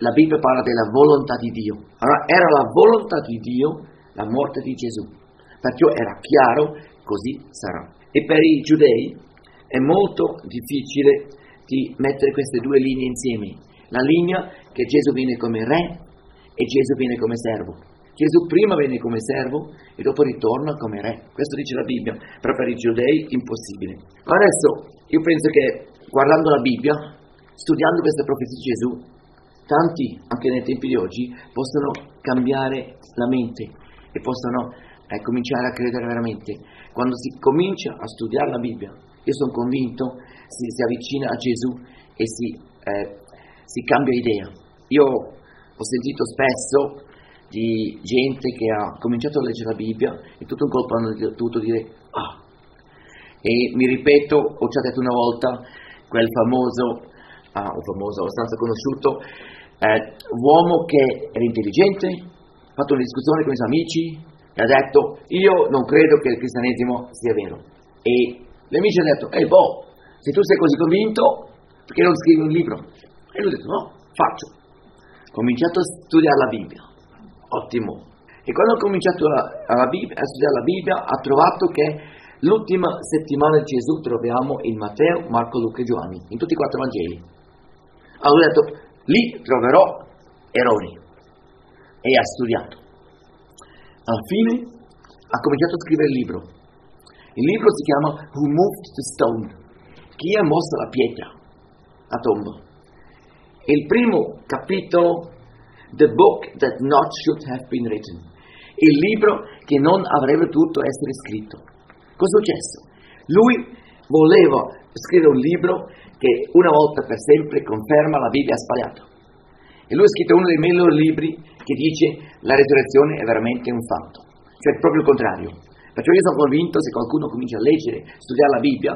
la Bibbia parla della volontà di Dio. Allora era la volontà di Dio la morte di Gesù. Perciò era chiaro, così sarà. E per i giudei è molto difficile di mettere queste due linee insieme. La linea che Gesù viene come re e Gesù viene come servo. Gesù prima viene come servo e dopo ritorna come re. Questo dice la Bibbia, però per i giudei impossibile. Adesso io penso che guardando la Bibbia, studiando queste profezie di Gesù, tanti, anche nei tempi di oggi, possono cambiare la mente e possano eh, cominciare a credere veramente. Quando si comincia a studiare la Bibbia, io sono convinto, si, si avvicina a Gesù e si, eh, si cambia idea. Io ho sentito spesso di gente che ha cominciato a leggere la Bibbia e tutto un colpo hanno dovuto dire ah. E mi ripeto, ho già detto una volta, quel famoso, ah, un famoso, abbastanza conosciuto, eh, uomo che era intelligente, fatto una discussione con i suoi amici e ha detto io non credo che il cristianesimo sia vero. E gli amici hanno detto, ehi boh, se tu sei così convinto, perché non scrivi un libro? E lui ha detto, no, faccio. Ho cominciato a studiare la Bibbia. Ottimo. E quando ho cominciato a, a, Bibbia, a studiare la Bibbia, ha trovato che l'ultima settimana di Gesù troviamo in Matteo, Marco, Luca e Giovanni, in tutti i quattro Vangeli. Allora ha detto, lì troverò errori e ha studiato. Alla fine ha cominciato a scrivere il libro. Il libro si chiama Who Moved the Stone? Chi ha mosso la pietra a tomba? Il primo capitolo, The Book That Not Should Have Been Written. Il libro che non avrebbe dovuto essere scritto. Cosa è successo? Lui voleva scrivere un libro che una volta per sempre conferma la Bibbia sbagliata. E lui ha scritto uno dei migliori libri che dice la resurrezione è veramente un fatto, cioè proprio il contrario. Perciò io sono convinto se qualcuno comincia a leggere, studiare la Bibbia,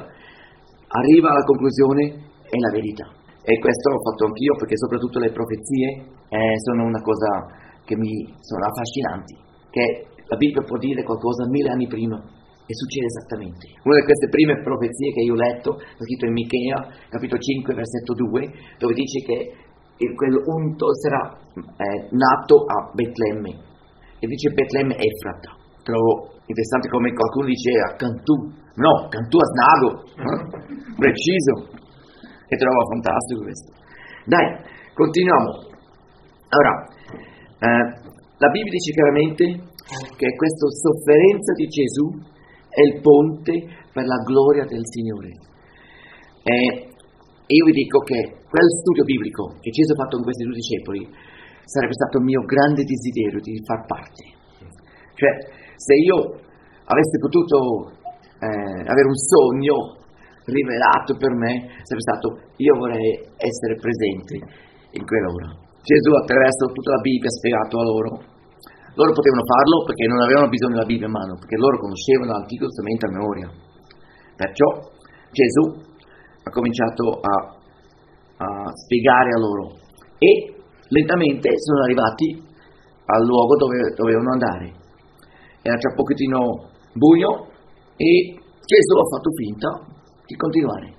arriva alla conclusione è la verità. E questo l'ho fatto anch'io perché soprattutto le profezie eh, sono una cosa che mi sono affascinanti, che la Bibbia può dire qualcosa mille anni prima e succede esattamente. Una di queste prime profezie che io ho letto, è scritto in Michea, capitolo 5, versetto 2, dove dice che quell'unto sarà eh, nato a Betlemme. E dice Betlemme Efrata. Trovo interessante come qualcuno dice a Cantù. No, Cantù a Snago. Eh? <laughs> Preciso. E trovo fantastico questo. Dai, continuiamo. Allora, eh, la Bibbia dice chiaramente che questa sofferenza di Gesù è il ponte per la gloria del Signore. E io vi dico che quel studio biblico che Gesù ha fatto con questi due discepoli sarebbe stato il mio grande desiderio di far parte. Cioè, se io avessi potuto eh, avere un sogno rivelato per me, sarebbe stato io vorrei essere presente in quell'ora. Gesù attraverso tutta la Bibbia ha spiegato a loro. Loro potevano farlo perché non avevano bisogno della Bibbia in mano, perché loro conoscevano l'Antico Testamento a memoria. Perciò Gesù ha cominciato a, a spiegare a loro e lentamente sono arrivati al luogo dove dovevano andare. Era già un pochettino buio e Gesù ha fatto finta di continuare.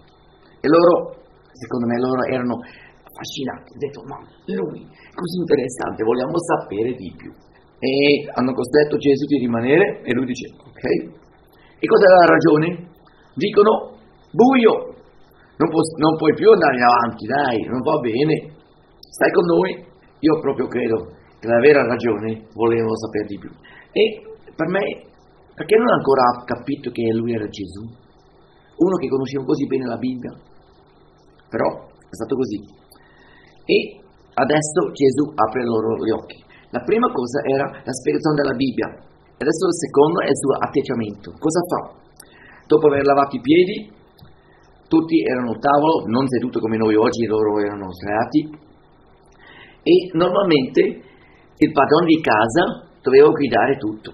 E loro, secondo me, loro erano affascinati, hanno detto ma lui, così interessante, vogliamo sapere di più. E hanno costretto Gesù di rimanere e lui dice ok. E cosa è la ragione? Dicono buio, non, pu- non puoi più andare avanti, dai, non va bene, stai con noi. Io proprio credo che la vera ragione volevano sapere di più. E per me, perché non ancora capito che lui era Gesù? Uno che conosceva così bene la Bibbia. Però è stato così. E adesso Gesù apre loro gli occhi. La prima cosa era la spiegazione della Bibbia. Adesso il secondo è il suo atteggiamento. Cosa fa? Dopo aver lavato i piedi, tutti erano al tavolo, non seduti come noi oggi, loro erano sdraiati, e normalmente il padrone di casa doveva guidare tutto.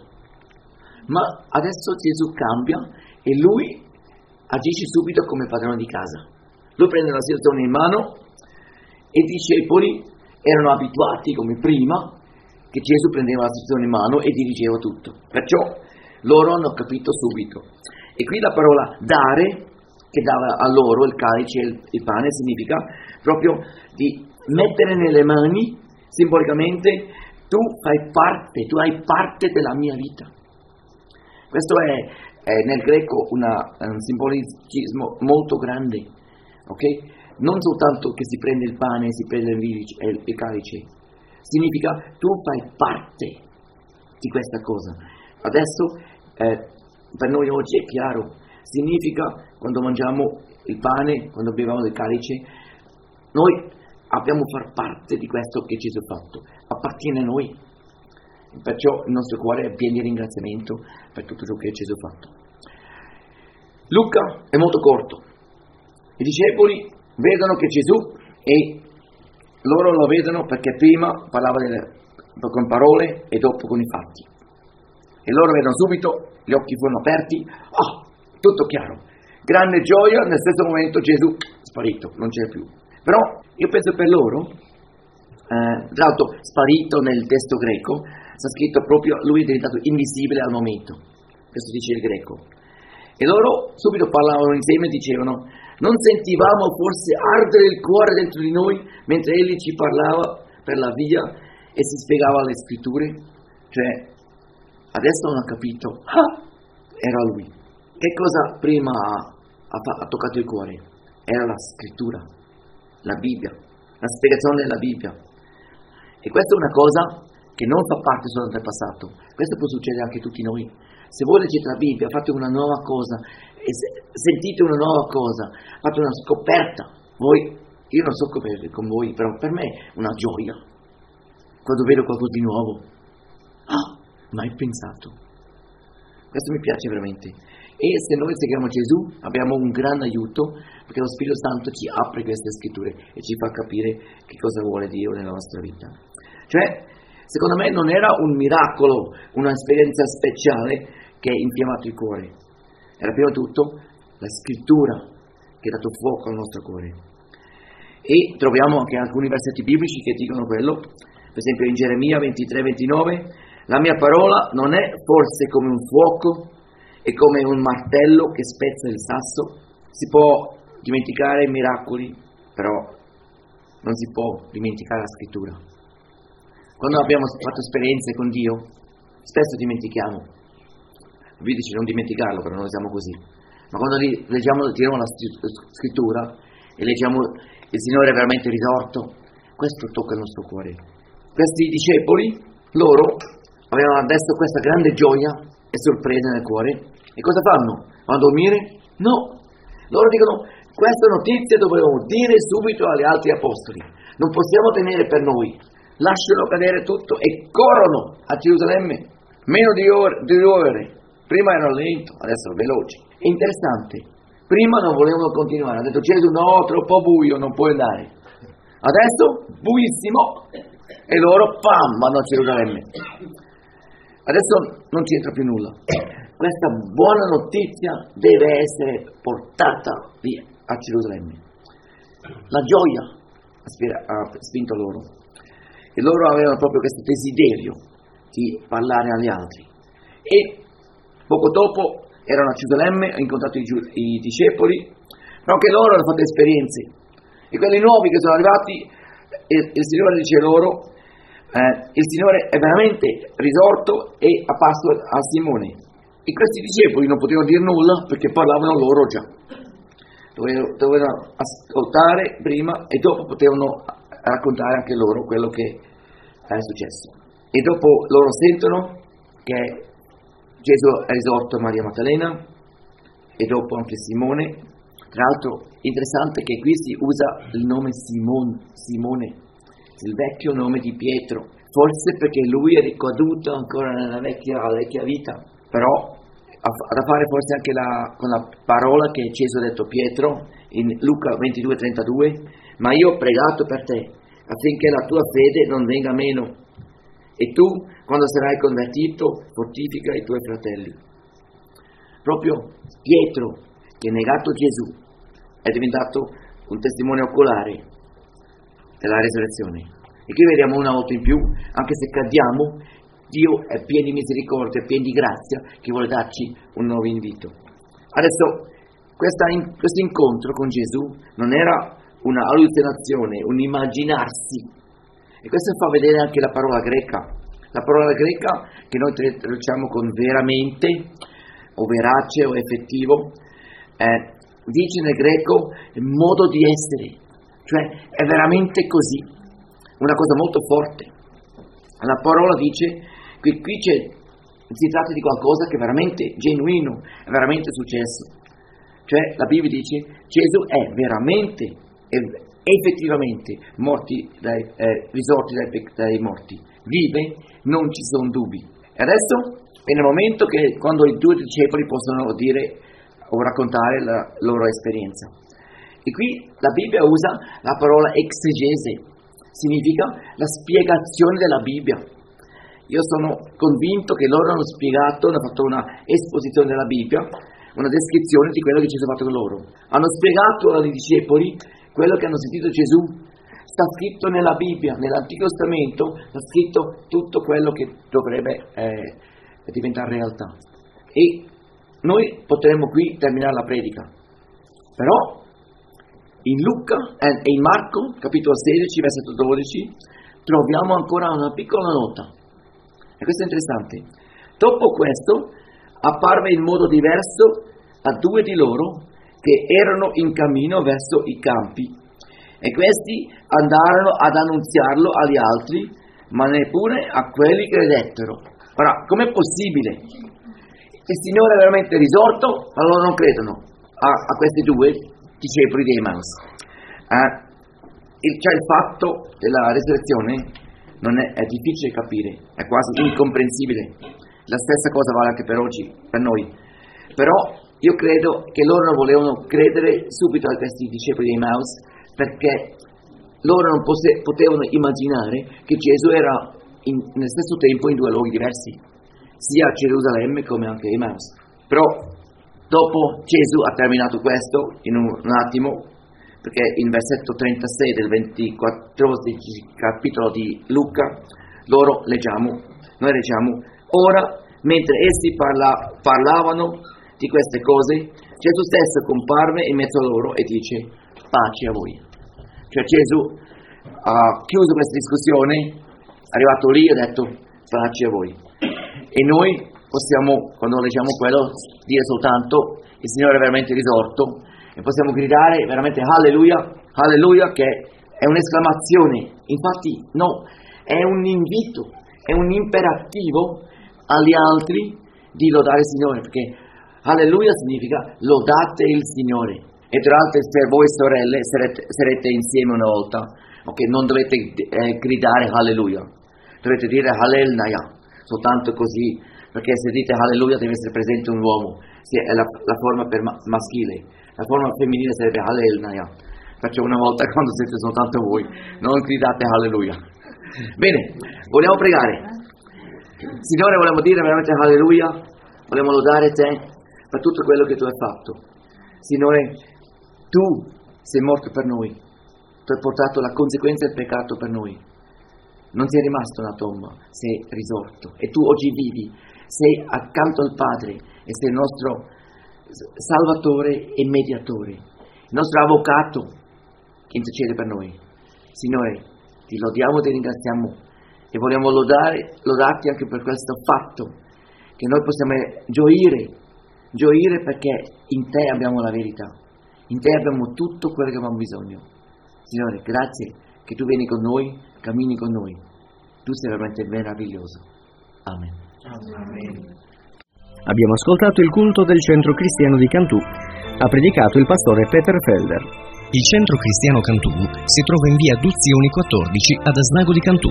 Ma adesso Gesù cambia e lui agisce subito come padrone di casa. Lui prende la situazione in mano e i discepoli erano abituati come prima che Gesù prendeva la situazione in mano e dirigeva tutto. Perciò loro hanno capito subito. E qui la parola dare che dava a loro il calice e il, il pane significa proprio di mettere nelle mani simbolicamente tu fai parte, tu hai parte della mia vita. Questo è, è nel greco una, un simbolismo molto grande, ok? Non soltanto che si prende il pane e si prende il, il calice, significa tu fai parte di questa cosa. Adesso eh, per noi oggi è chiaro, significa quando mangiamo il pane, quando beviamo il calice, noi abbiamo far parte di questo che Gesù ha fatto, appartiene a noi. Perciò il nostro cuore è pieno di ringraziamento per tutto ciò che Gesù ha fatto. Luca è molto corto. I discepoli vedono che Gesù e loro lo vedono perché prima parlava delle, con parole e dopo con i fatti. E loro vedono subito, gli occhi furono aperti, oh, tutto chiaro. Grande gioia, nel stesso momento Gesù sparito, non c'è più. Però io penso per loro, eh, tra l'altro sparito nel testo greco, sta scritto proprio lui è diventato invisibile al momento, questo dice il greco. E loro subito parlavano insieme e dicevano, non sentivamo forse ardere il cuore dentro di noi mentre egli ci parlava per la via e si spiegava le scritture? Cioè, adesso hanno capito, ah, era lui. Che cosa prima ha, ha, toccato il cuore? Era la scrittura, la Bibbia, la spiegazione della Bibbia. E questa è una cosa che non fa parte solo del passato, questo può succedere anche a tutti noi. Se voi leggete la Bibbia, fate una nuova cosa, sentite una nuova cosa, fate una scoperta, voi, io non so come con voi, però per me è una gioia quando vedo qualcosa di nuovo. Ah, mai pensato. Questo mi piace veramente. E se noi seguiamo Gesù abbiamo un gran aiuto perché lo Spirito Santo ci apre queste scritture e ci fa capire che cosa vuole Dio nella nostra vita. Cioè, secondo me non era un miracolo, un'esperienza speciale che ha infiammato il cuore. Era prima di tutto la scrittura che ha dato fuoco al nostro cuore. E troviamo anche alcuni versetti biblici che dicono quello, per esempio in Geremia 23-29, la mia parola non è forse come un fuoco e come un martello che spezza il sasso, si può dimenticare i miracoli, però non si può dimenticare la scrittura. Quando abbiamo fatto esperienze con Dio, spesso dimentichiamo. Vi dice non dimenticarlo, però noi siamo così. Ma quando leggiamo, tiriamo la scrittura e leggiamo il Signore è veramente risorto, questo tocca il nostro cuore. Questi discepoli, loro avevano adesso questa grande gioia e sorpresa nel cuore. E cosa fanno? Vanno a dormire? No. Loro dicono, questa notizia dobbiamo dire subito agli altri apostoli. Non possiamo tenere per noi. Lasciano cadere tutto e corrono a Gerusalemme. Meno di, ore, di due ore. Prima erano lento, adesso veloci. Interessante. Prima non volevano continuare. Hanno detto Gesù no, troppo buio, non puoi andare. Adesso buissimo e loro pam vanno a Gerusalemme. Adesso non c'entra più nulla. Questa buona notizia deve essere portata via a Gerusalemme. La gioia ha spinto loro e loro avevano proprio questo desiderio di parlare agli altri. E poco dopo erano a Gerusalemme, hanno incontrato i, i discepoli, però anche loro hanno fatto esperienze. E quelli nuovi che sono arrivati, il, il Signore dice loro, eh, il Signore è veramente risorto e apparso a Simone. E questi discepoli non potevano dire nulla perché parlavano loro già. Dovevano, dovevano ascoltare prima e dopo potevano raccontare anche loro quello che è successo. E dopo loro sentono che Gesù ha risorto Maria Maddalena e dopo anche Simone. Tra l'altro interessante che qui si usa il nome Simone, Simone il vecchio nome di Pietro, forse perché lui è ricaduto ancora nella vecchia, vecchia vita, però ha da fare forse anche la, con la parola che Gesù ha detto Pietro in Luca 22-32, ma io ho pregato per te affinché la tua fede non venga meno. E tu quando sarai convertito fortifica i tuoi fratelli. Proprio Pietro che ha negato Gesù è diventato un testimone oculare della resurrezione. E qui vediamo una volta in più, anche se cadiamo, Dio è pieno di misericordia, pieno di grazia, che vuole darci un nuovo invito. Adesso, questa, questo incontro con Gesù non era una allucinazione, un immaginarsi. E questo fa vedere anche la parola greca. La parola greca che noi traduciamo con veramente, o verace, o effettivo, eh, dice nel greco modo di essere, cioè è veramente così, una cosa molto forte. La parola dice che qui si tratta di qualcosa che è veramente genuino, è veramente successo. Cioè la Bibbia dice Gesù è veramente, è effettivamente morti dai, eh, risorti dai, dai morti, vive, non ci sono dubbi. E adesso è nel momento che quando i due discepoli possono dire o raccontare la loro esperienza. E qui la Bibbia usa la parola exegese, significa la spiegazione della Bibbia. Io sono convinto che loro hanno spiegato, hanno fatto una esposizione della Bibbia, una descrizione di quello che Gesù ha fatto con loro. Hanno spiegato ai discepoli quello che hanno sentito Gesù. Sta scritto nella Bibbia, nell'Antico Testamento, sta scritto tutto quello che dovrebbe eh, diventare realtà. E noi potremmo qui terminare la predica, però in Luca e in Marco, capitolo 16, versetto 12, troviamo ancora una piccola nota. E questo è interessante. Dopo questo apparve in modo diverso a due di loro che erano in cammino verso i campi e questi andarono ad annunziarlo agli altri, ma neppure a quelli che credettero. Ora, com'è possibile? Il Signore è veramente risorto, ma loro non credono a, a questi due discepoli di Emmaus. Eh, il, cioè il fatto della resurrezione è, è, difficile capire, è quasi incomprensibile. La stessa cosa vale anche per oggi, per noi. Però io credo che loro non volevano credere subito a questi discepoli di Emmaus perché loro non posse, potevano immaginare che Gesù era in, nel stesso tempo in due luoghi diversi, sia a Gerusalemme come anche a Emmaus. Però Dopo Gesù ha terminato questo in un, un attimo, perché in versetto 36 del 24 capitolo di Luca, loro leggiamo, noi leggiamo, ora mentre essi parla, parlavano di queste cose, Gesù stesso comparve in mezzo a loro e dice pace a voi. Cioè Gesù ha chiuso questa discussione, è arrivato lì e ha detto pace a voi. E noi possiamo, quando leggiamo quello, dire soltanto il Signore è veramente risorto e possiamo gridare veramente alleluia, alleluia che è un'esclamazione, infatti no, è un invito, è un imperativo agli altri di lodare il Signore, perché alleluia significa lodate il Signore. E tra l'altro per voi sorelle sarete, sarete insieme una volta, ok? Non dovete eh, gridare alleluia, dovete dire hallelujah soltanto così, perché se dite alleluia deve essere presente un uomo, è la, la forma maschile, la forma femminile sarebbe alleluia. Faccio una volta <laughs> quando siete soltanto voi, non gridate alleluia. Bene, vogliamo pregare. Signore, vogliamo dire veramente alleluia, vogliamo lodare te per tutto quello che tu hai fatto. Signore, tu sei morto per noi, tu hai portato la conseguenza del peccato per noi non sei rimasto una tomba, sei risorto e tu oggi vivi, sei accanto al Padre e sei il nostro Salvatore e mediatore, il nostro avvocato che intercede per noi. Signore, ti lodiamo e ti ringraziamo e vogliamo lodare, lodarti anche per questo fatto che noi possiamo gioire, gioire perché in te abbiamo la verità, in te abbiamo tutto quello che abbiamo bisogno. Signore, grazie che tu vieni con noi cammini con noi. Tu sei veramente meraviglioso. Amen.
Abbiamo ascoltato il culto del centro cristiano di Cantù. Ha predicato il pastore Peter Felder.
Il centro cristiano Cantù si trova in via Duzioni 14 ad Asnago di Cantù.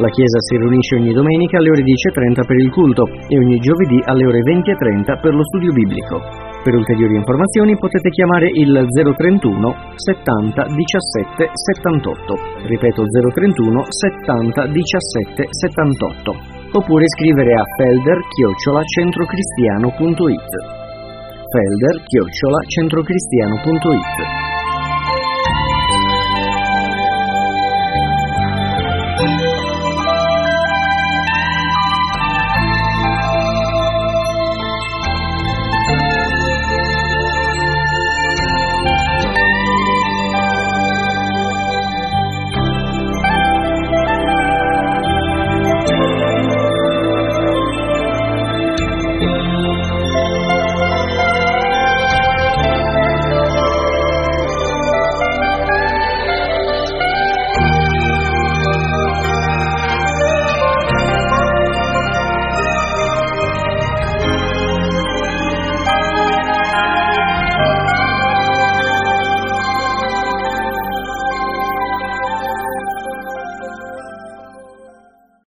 La chiesa si riunisce ogni domenica alle ore 10.30 per il culto e ogni giovedì alle ore 20.30 per lo studio biblico. Per ulteriori informazioni potete chiamare il 031 70 17 78. Ripeto 031 70 17 78. Oppure scrivere a felder chiocciola